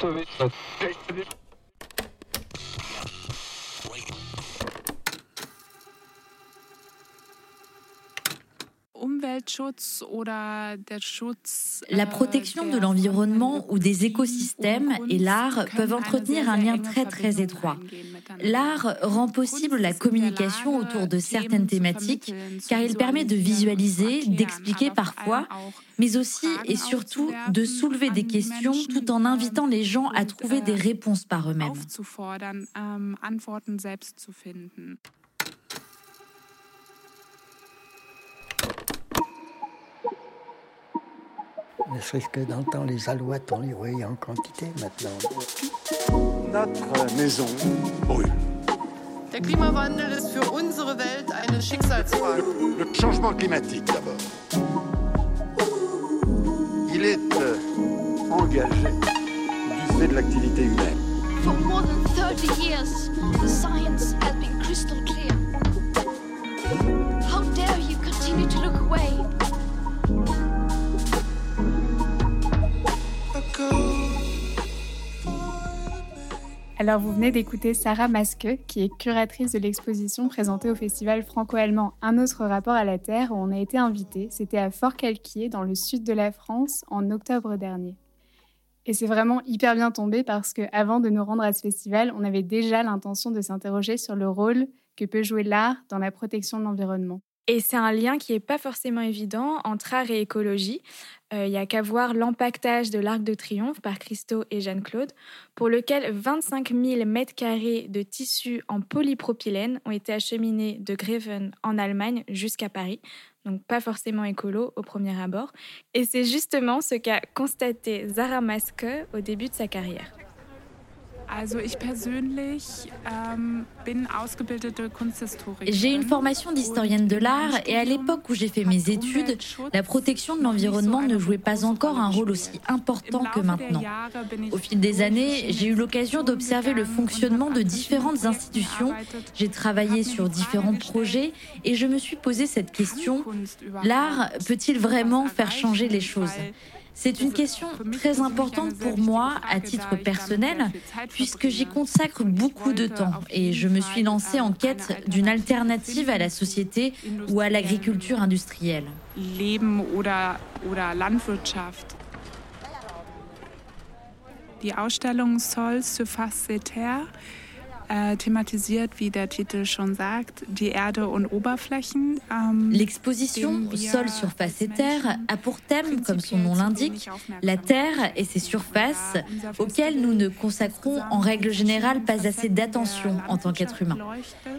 Tabii. La protection de l'environnement ou des écosystèmes et l'art peuvent entretenir un lien très très étroit. L'art rend possible la communication autour de certaines thématiques car il permet de visualiser, d'expliquer parfois, mais aussi et surtout de soulever des questions tout en invitant les gens à trouver des réponses par eux-mêmes. Ne serait-ce que dans le temps, les alouettes, on les voyait en quantité maintenant. Notre maison brûle. Der Klimawandel ist für unsere Welt eine Schicksalsfrage. Le, le changement climatique d'abord. Il est euh, engagé du fait de l'activité humaine. For more than 30 years, the science has been crystal clear. How dare you continue to look away? Alors vous venez d'écouter Sarah Masque, qui est curatrice de l'exposition présentée au festival franco-allemand Un autre rapport à la Terre, où on a été invité. C'était à Fort-Calquier, dans le sud de la France, en octobre dernier. Et c'est vraiment hyper bien tombé parce qu'avant de nous rendre à ce festival, on avait déjà l'intention de s'interroger sur le rôle que peut jouer l'art dans la protection de l'environnement. Et c'est un lien qui n'est pas forcément évident entre art et écologie. Il euh, n'y a qu'à voir l'empactage de l'Arc de Triomphe par Christo et Jeanne-Claude, pour lequel 25 000 mètres carrés de tissu en polypropylène ont été acheminés de Greven en Allemagne jusqu'à Paris. Donc pas forcément écolo au premier abord. Et c'est justement ce qu'a constaté Zara Maske au début de sa carrière. Ähm, j'ai une formation d'historienne de l'art et à l'époque où j'ai fait mes études, la protection de l'environnement ne jouait pas encore un rôle aussi important que maintenant. Au fil des années, j'ai eu l'occasion d'observer le fonctionnement de différentes institutions, j'ai travaillé sur différents projets et je me suis posé cette question, l'art peut-il vraiment faire changer les choses? C'est une question très importante pour moi à titre personnel, puisque j'y consacre beaucoup de temps et je me suis lancée en quête d'une alternative à la société ou à l'agriculture industrielle. Sol Ähm, L'exposition Sol, surface et terre a pour thème, comme son nom l'indique, la Terre et ses surfaces auxquelles nous ne consacrons en règle générale pas assez d'attention en tant qu'être humain.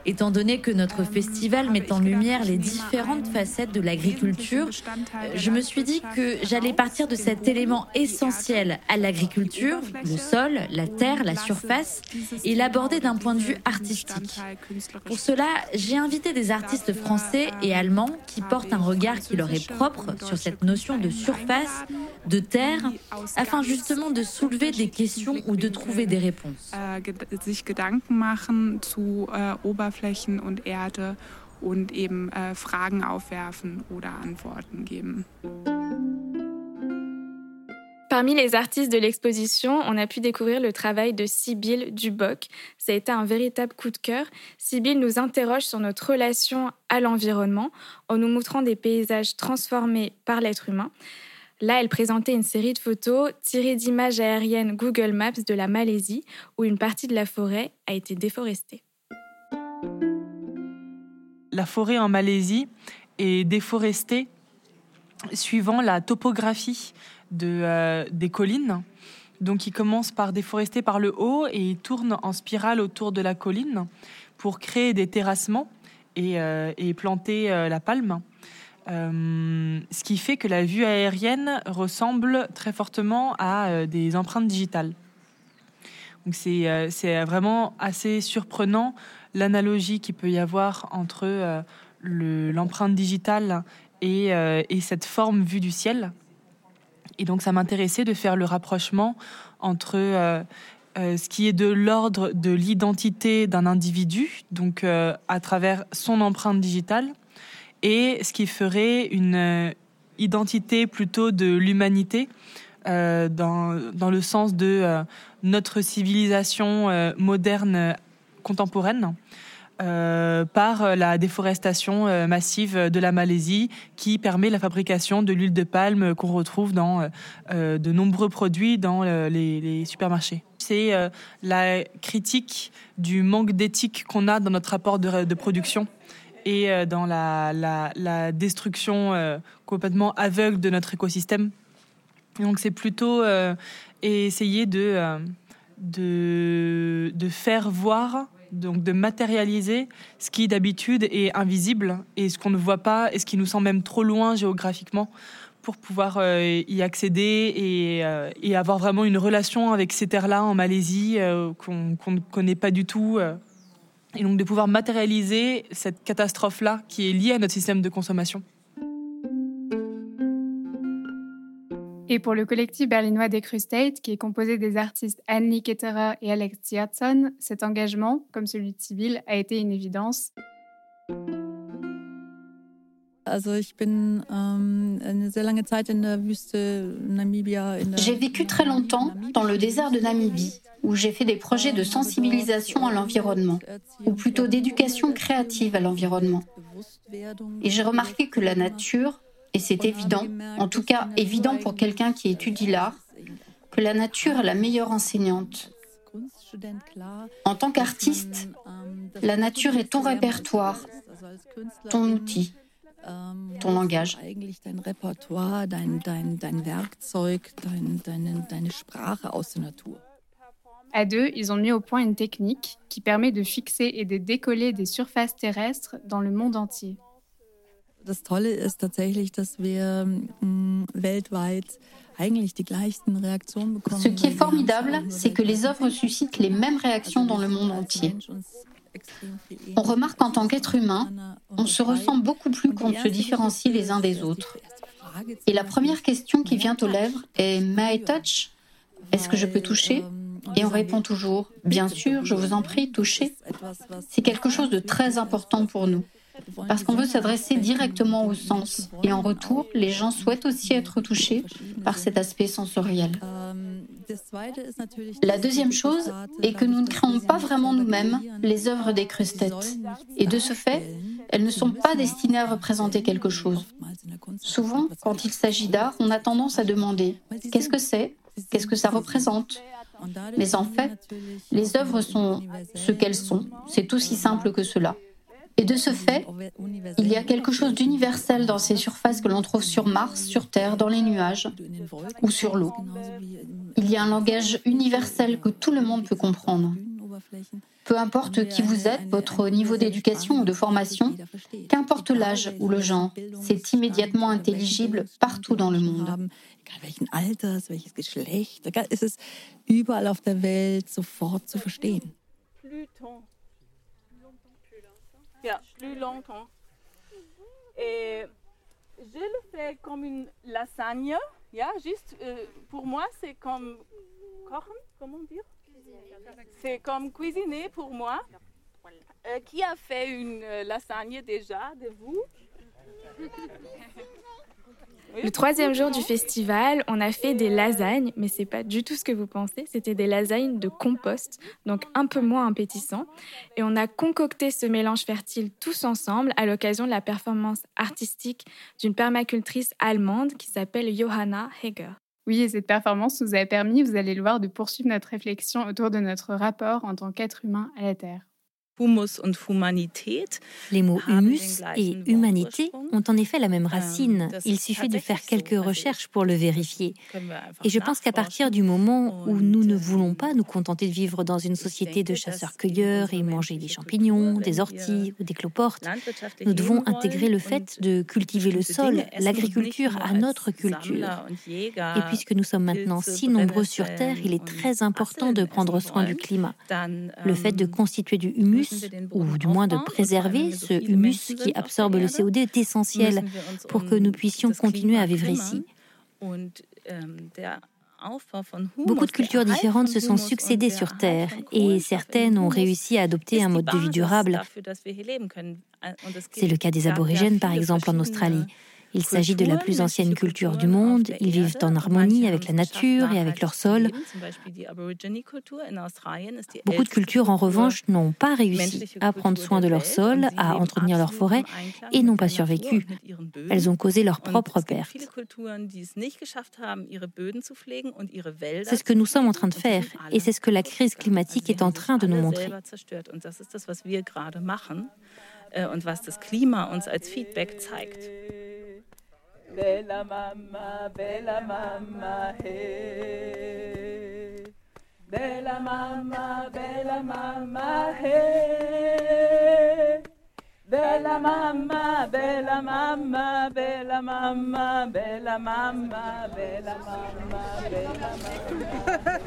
Étant donné que notre festival met en lumière les différentes facettes de l'agriculture, je me suis dit que j'allais partir de cet élément essentiel à l'agriculture, le sol, la terre, la surface, et l'aborder d'un point de vue artistique. Pour cela, j'ai invité des artistes français et allemands qui portent un regard qui leur est propre sur cette notion de surface, de terre, afin justement de soulever des questions ou de trouver des réponses. und eben äh, Fragen aufwerfen oder Antworten geben. Parmi les artistes de l'exposition, on a pu découvrir le travail de Sibylle Duboc. Ça a été un véritable coup de cœur. Sibylle nous interroge sur notre relation à l'environnement en nous montrant des paysages transformés par l'être humain. Là, elle présentait une série de photos tirées d'images aériennes Google Maps de la Malaisie, où une partie de la forêt a été déforestée. La forêt en Malaisie est déforestée suivant la topographie euh, des collines. Donc il commence par déforester par le haut et il tourne en spirale autour de la colline pour créer des terrassements et, euh, planter euh, la palme. ce qui fait que la vue aérienne ressemble très fortement à des empreintes digitales. Donc c'est vraiment assez surprenant l'analogie qu'il peut y avoir entre l'empreinte digitale et, cette forme vue du ciel. Et donc, ça m'intéressait de faire le rapprochement entre euh, euh, ce qui est de l'ordre de l'identité d'un individu, donc euh, à travers son empreinte digitale, et ce qui ferait une identité plutôt de l'humanité dans, dans, le sens de notre civilisation moderne contemporaine. Euh, par la déforestation euh, massive de la Malaisie qui permet la fabrication de l'huile de palme qu'on retrouve dans euh, de nombreux produits dans les, supermarchés. C'est la critique du manque d'éthique qu'on a dans notre rapport de, production et dans la, destruction complètement aveugle de notre écosystème. Donc c'est plutôt essayer de, de faire voir donc de matérialiser ce qui d'habitude est invisible et ce qu'on ne voit pas et ce qui nous semble même trop loin géographiquement pour pouvoir euh, y accéder euh, et, avoir vraiment une relation avec ces terres-là en Malaisie euh, qu'on ne connaît pas du tout. et donc de pouvoir matérialiser cette catastrophe-là qui est liée à notre système de consommation. Et pour le collectif berlinois des State, qui est composé des artistes Annie Ketterer et Alex Tiertson, cet engagement, comme celui de Sibyl, a été une évidence. J'ai vécu très longtemps dans le désert de Namibie, où j'ai fait des projets de sensibilisation à l'environnement, ou plutôt d'éducation créative à l'environnement. Et j'ai remarqué que la nature, et c'est évident, en tout cas évident pour quelqu'un qui étudie l'art, que la nature est la meilleure enseignante. En tant qu'artiste, la nature est ton répertoire, ton outil, ton langage. À deux, ils ont mis au point une technique qui permet de fixer et de décoller des surfaces terrestres dans le monde entier. Ce qui est formidable, c'est que les œuvres suscitent les mêmes réactions dans le monde entier. On remarque qu'en tant qu'être humain, on se ressent beaucoup plus qu'on se différencie les uns des autres. Et la première question qui vient aux lèvres est May I touch Est-ce que je peux toucher? et on répond toujours, bien sûr, je vous en prie, touchez. C'est quelque chose de très important pour nous parce qu'on veut s'adresser directement au sens. Et en retour, les gens souhaitent aussi être touchés par cet aspect sensoriel. La deuxième chose est que nous ne créons pas vraiment nous-mêmes les œuvres des crustettes. Et de ce fait, elles ne sont pas destinées à représenter quelque chose. Souvent, quand il s'agit d'art, on a tendance à demander qu'est-ce que c'est? Qu'est-ce que ça représente? Mais en fait, les œuvres sont ce qu'elles sont. C'est aussi simple que cela. Et de ce fait, il y a quelque chose d'universel dans ces surfaces que l'on trouve sur Mars, sur Terre, dans les nuages ou sur l'eau. Il y a un langage universel que tout le monde peut comprendre. Peu importe qui vous êtes, votre niveau d'éducation ou de formation, qu'importe l'âge ou le genre, c'est immédiatement intelligible partout dans le monde. Plus longtemps. Et je le fais comme une lasagne. Yeah, juste euh, pour moi, c'est comme kochen, comment dire? C'est comme cuisiner pour moi. Euh, qui a fait une euh, lasagne déjà de vous? Le troisième jour du festival, on a fait des lasagnes, mais c'est pas du tout ce que vous pensez. C'était des lasagnes de compost, donc un peu moins appétissant. Et on a concocté ce mélange fertile tous ensemble à l'occasion de la performance artistique d'une permacultrice allemande qui s'appelle Johanna Heger. Oui, et cette performance nous a permis, vous allez le voir, de poursuivre notre réflexion autour de notre rapport en tant qu'être humain à la Terre. Les mots humus et humanité ont en effet la même ähm, racine. Il suffit de faire quelques recherches pour le vérifier. Et je pense qu'à partir du moment où nous ne voulons pas nous contenter de vivre dans une société de chasseurs-cueilleurs et manger des champignons, des orties ou des cloportes, nous devons intégrer le fait de cultiver le sol, l'agriculture à notre culture. Et puisque nous sommes maintenant si nombreux sur Terre, il est très important de prendre soin du climat. Le fait de constituer du humus ou du moins de préserver ce humus qui absorbe le CO2 est essentiel pour que nous puissions continuer à vivre ici. Beaucoup de cultures différentes se sont succédées sur Terre et certaines ont réussi à adopter un mode de vie durable. C'est le cas des aborigènes, par exemple, en Australie. Il s'agit de la plus ancienne culture du monde. Ils vivent en harmonie avec la nature et avec leur sol. Beaucoup de cultures, en revanche, n'ont pas réussi à prendre soin de leur sol, à entretenir leur forêt et n'ont pas survécu. Elles ont causé leur propre perte. C'est ce que nous sommes en train de faire et c'est ce que la crise climatique est en train de nous montrer. und was das Klima uns als Feedback. Bella Mama, Bella Mama, hey. Bella Mama, Bella Mama, hey. Bella Mama, Bella Mama, Bella Mama, Bella Mama, Bella Mama, Bella Mama.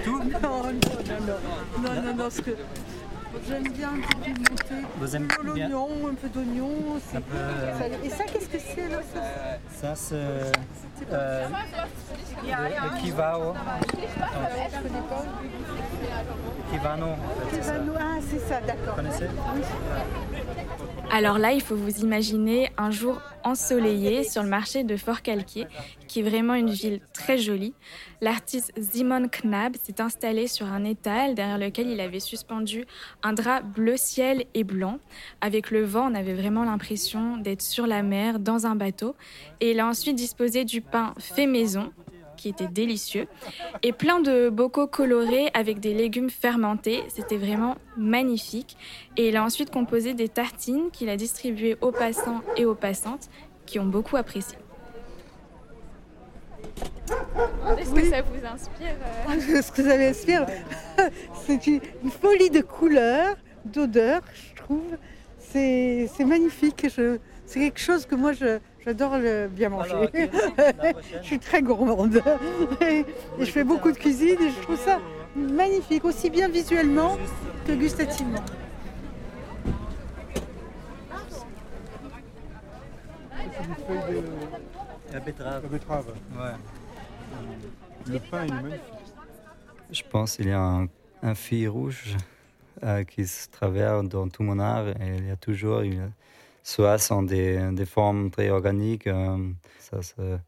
Tout Non, non. J'aime bien un peu. Vous aimez bien L'oignon, un peu d'oignon. Peut... Et ça, qu'est-ce que c'est là Ça, ça c'est euh, le, le kivao. Je connais pas. Kivano. En fait, Kivano, ah c'est ça, d'accord. Vous connaissez? Oui. Alors là, il faut vous imaginer un jour ensoleillé sur le marché de Fort-Calquier, qui est vraiment une ville très jolie. L'artiste Simon Knab s'est installé sur un étal derrière lequel il avait suspendu un drap bleu ciel et blanc. Avec le vent, on avait vraiment l'impression d'être sur la mer, dans un bateau. Et il a ensuite disposé du pain fait maison, qui était délicieux, et plein de bocaux colorés avec des légumes fermentés. C'était vraiment magnifique. Et il a ensuite composé des tartines qu'il a distribuées aux passants et aux passantes qui ont beaucoup apprécié. Est-ce que ça vous inspire euh Ce que ça m'inspire, c'est une folie de couleurs, d'odeurs, je trouve. C'est magnifique. C'est quelque chose que moi, je, J'adore bien manger. je suis très gourmande. Et, je fais beaucoup de cuisine et je trouve ça magnifique, aussi bien visuellement que gustativement. La betterave. La betterave. Ouais. Le pain est magnifique. Je pense qu'il y a un, un fil rouge euh, qui se traverse dans tout mon art et il y a toujours une soit sont des, des formes très organiques. Euh, ça se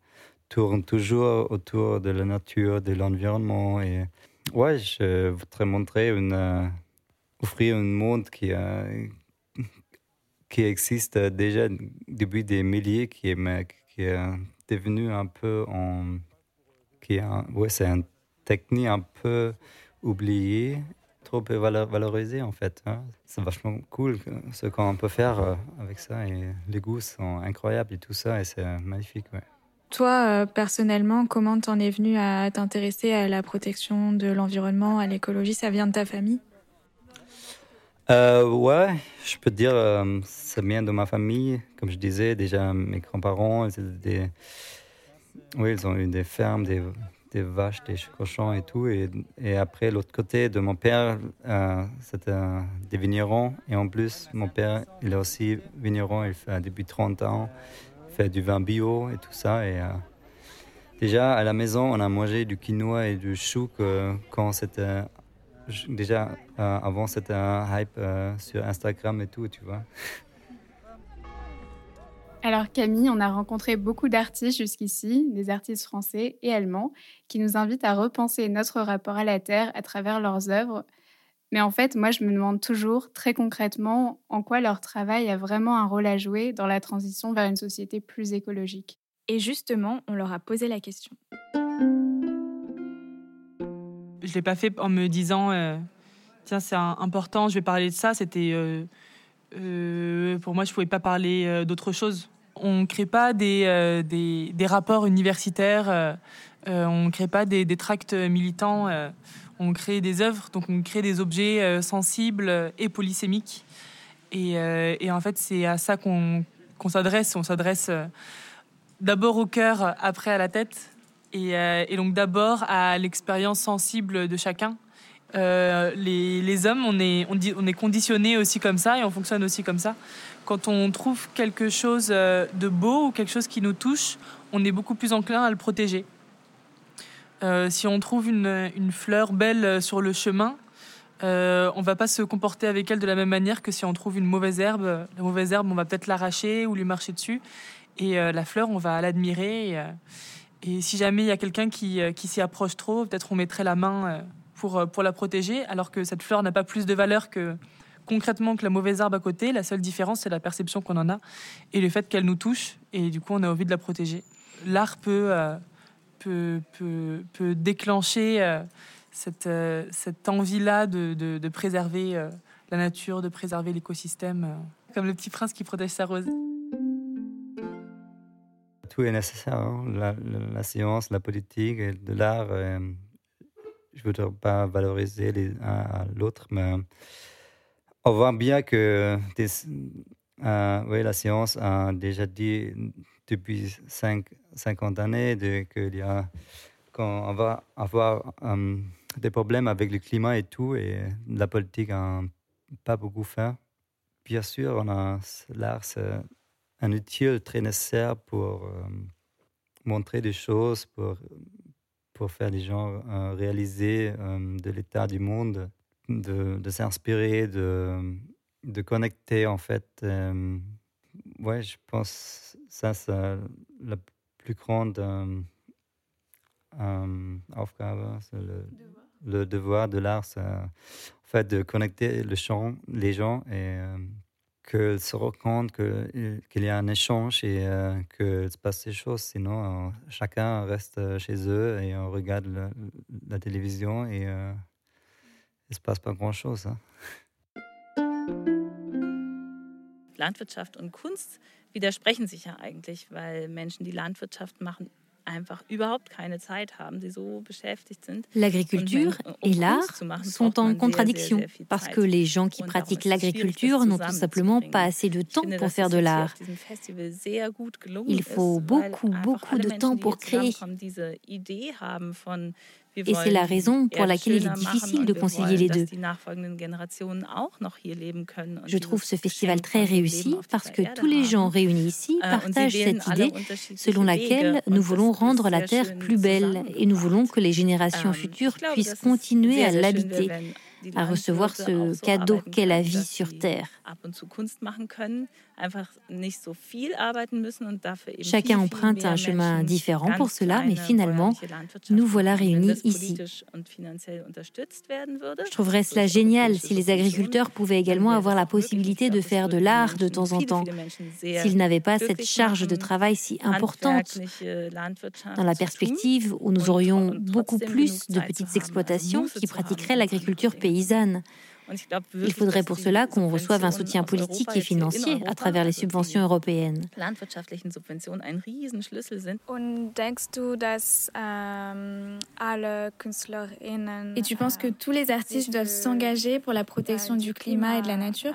tourne toujours autour de la nature, de l'environnement. Et ouais, je voudrais montrer une, euh, offrir un monde qui, euh, qui existe déjà depuis des milliers, qui est, qui est devenu un peu en. Qui est ouais, c'est une technique un peu oubliée trop valoriser en fait. Hein. C'est vachement cool ce qu'on peut faire euh, avec ça et les goûts sont incroyables et tout ça et c'est magnifique. Ouais. Toi, euh, personnellement, comment t'en es venu à t'intéresser à la protection de l'environnement, à l'écologie? Ça vient de ta famille? Euh, Ouais, je peux te dire, euh, ça vient de ma famille. Comme je disais, déjà mes grands-parents, des... oui, ils ont eu des fermes, des, des vaches, des cochons et tout. Et, et après, l'autre côté de mon père, euh, c'était des vignerons. Et en plus, mon père, il est aussi vigneron. Il fait depuis 30 ans, fait du vin bio et tout ça. Et euh, déjà, à la maison, on a mangé du quinoa et du chou quand c'était. Déjà, euh, avant, c'était un hype sur Instagram et tout, tu vois. Alors Camille, on a rencontré beaucoup d'artistes jusqu'ici, des artistes français et allemands, qui nous invitent à repenser notre rapport à la Terre à travers leurs œuvres. Mais en fait, moi, je me demande toujours très concrètement en quoi leur travail a vraiment un rôle à jouer dans la transition vers une société plus écologique. Et justement, on leur a posé la question. Je ne l'ai pas fait en me disant, euh, tiens, c'est important, je vais parler de ça. C'était... Euh, euh, pour moi, je ne pouvais pas parler d'autre chose. On ne crée pas des, euh, des, rapports universitaires, euh, euh, on ne crée pas des, tracts militants, on crée des œuvres, donc on crée des objets sensibles et polysémiques. Et, et en fait, c'est à ça qu'on s'adresse. On s'adresse d'abord au cœur, après à la tête. Et, et donc d'abord à l'expérience sensible de chacun. Euh, les, les, hommes, on est, on, on est conditionné aussi comme ça et on fonctionne aussi comme ça quand on trouve quelque chose euh, de beau ou quelque chose qui nous touche, on est beaucoup plus enclin à le protéger. Euh, si on trouve une, fleur belle euh, sur le chemin, euh, on va pas se comporter avec elle de la même manière que si on trouve une mauvaise herbe. La mauvaise herbe, on va peut-être l'arracher ou lui marcher dessus. Et la fleur, on va l'admirer. Et, si jamais il y a quelqu'un qui, s'y approche trop, peut-être on mettrait la main pour la protéger, alors que cette fleur n'a pas plus de valeur que concrètement que la mauvaise herbe à côté. La seule différence, c'est la perception qu'on en a et le fait qu'elle nous touche. Et du coup, on a envie de la protéger. L'art peut, peut, peut, peut, déclencher cette, cette envie-là de, de, préserver la nature, de préserver l'écosystème, comme le petit prince qui protège sa rose. Tout est nécessaire, hein. la, science, la politique, de l'art. je ne voudrais pas valoriser les uns à l'autre, mais on voit bien que des, euh, oui, la science a déjà dit depuis 5, 50 années y qu'on va avoir euh, des problèmes avec le climat et tout, et la politique n'a pas beaucoup fait. Bien sûr, on a l'art, c'est un outil très nécessaire pour euh, montrer des choses, pour, pour faire les gens réaliser de l'état du monde de, de s'inspirer, de, de connecter en fait. Euh, ouais, je pense ça c'est la plus grande euh, euh Aufgabe, le, le, devoir de l'art, c'est en fait de connecter le champ, les gens et euh, que se rendre compte qu'il y a un échange et que se passe des choses. Sinon, chacun reste chez eux et on regarde la, la télévision et il se passe pas grand-chose. Hein. Landwirtschaft und Kunst widersprechen sich ja eigentlich, weil Menschen, die Landwirtschaft machen, L'agriculture et l'art sont en contradiction parce que les gens qui pratiquent l'agriculture n'ont tout simplement pas assez de temps pour faire de l'art. Il faut beaucoup, beaucoup de temps pour créer. Et c'est la raison pour laquelle il est difficile de concilier les deux. Je trouve ce festival très réussi parce que tous les gens réunis ici äh, partagent cette idée selon laquelle nous voulons rendre la Terre plus belle et nous voulons que les générations ähm, futures puissent continuer à l'habiter à recevoir ce cadeau qu'est la vie sur Terre. Chacun emprunte un chemin différent pour cela, mais finalement, nous voilà réunis ici. Je trouverais cela génial si les agriculteurs pouvaient également avoir la possibilité de faire de l'art de temps en temps, s'ils n'avaient pas cette charge de travail si importante, dans la perspective où nous aurions beaucoup plus de petites exploitations qui pratiqueraient l'agriculture paysanne. Il faudrait pour cela qu'on reçoive un soutien politique et financier à travers les subventions européennes. Et tu penses que tous les artistes doivent s'engager pour la protection du climat et de la nature?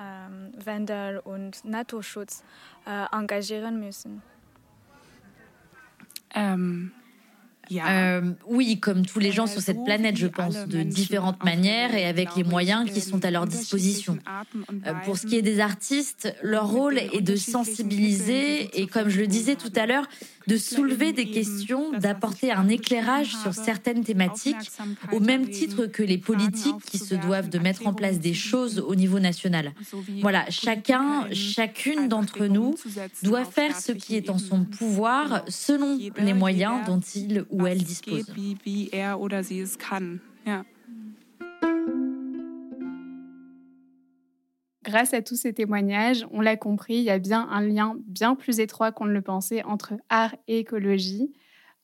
Euh, oui, comme tous les gens sur cette planète, je pense, de différentes manières et avec les moyens qui sont à leur disposition. Euh, pour ce qui est des artistes, leur rôle est de sensibiliser et, comme je le disais tout à l'heure, de soulever des questions, d'apporter un éclairage sur certaines thématiques, au même titre que les politiques qui se doivent de mettre en place des choses au niveau national. Voilà, chacun, chacune d'entre nous doit faire ce qui est en son pouvoir selon les moyens dont il ou elle dispose. Grâce à tous ces témoignages, on l'a compris, il y a bien un lien bien plus étroit qu'on ne le pensait entre art et écologie.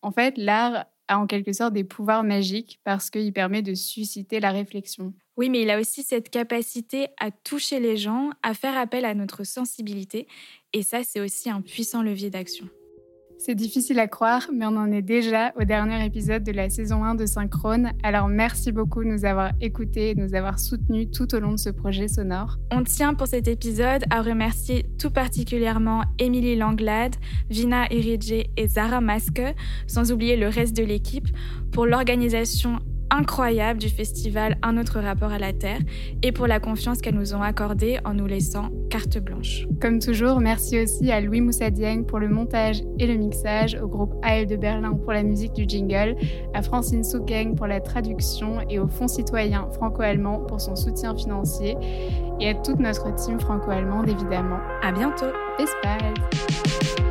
En fait, l'art a en quelque sorte des pouvoirs magiques parce qu'il permet de susciter la réflexion. Oui, mais il a aussi cette capacité à toucher les gens, à faire appel à notre sensibilité, et ça, c'est aussi un puissant levier d'action. C'est difficile à croire, mais on en est déjà au dernier épisode de la saison 1 de Synchrone. Alors merci beaucoup de nous avoir écoutés et de nous avoir soutenus tout au long de ce projet sonore. On tient pour cet épisode à remercier tout particulièrement Émilie Langlade, Vina Iridje et Zara Masque, sans oublier le reste de l'équipe, pour l'organisation incroyable du festival Un autre rapport à la Terre et pour la confiance qu'elles nous ont accordée en nous laissant carte blanche. Comme toujours, merci aussi à Louis Moussadieng pour le montage et le mixage, au groupe AL de Berlin pour la musique du jingle, à Francine Soukeng pour la traduction et au Fonds citoyen franco-allemand pour son soutien financier et à toute notre team franco-allemande évidemment. À bientôt. Bis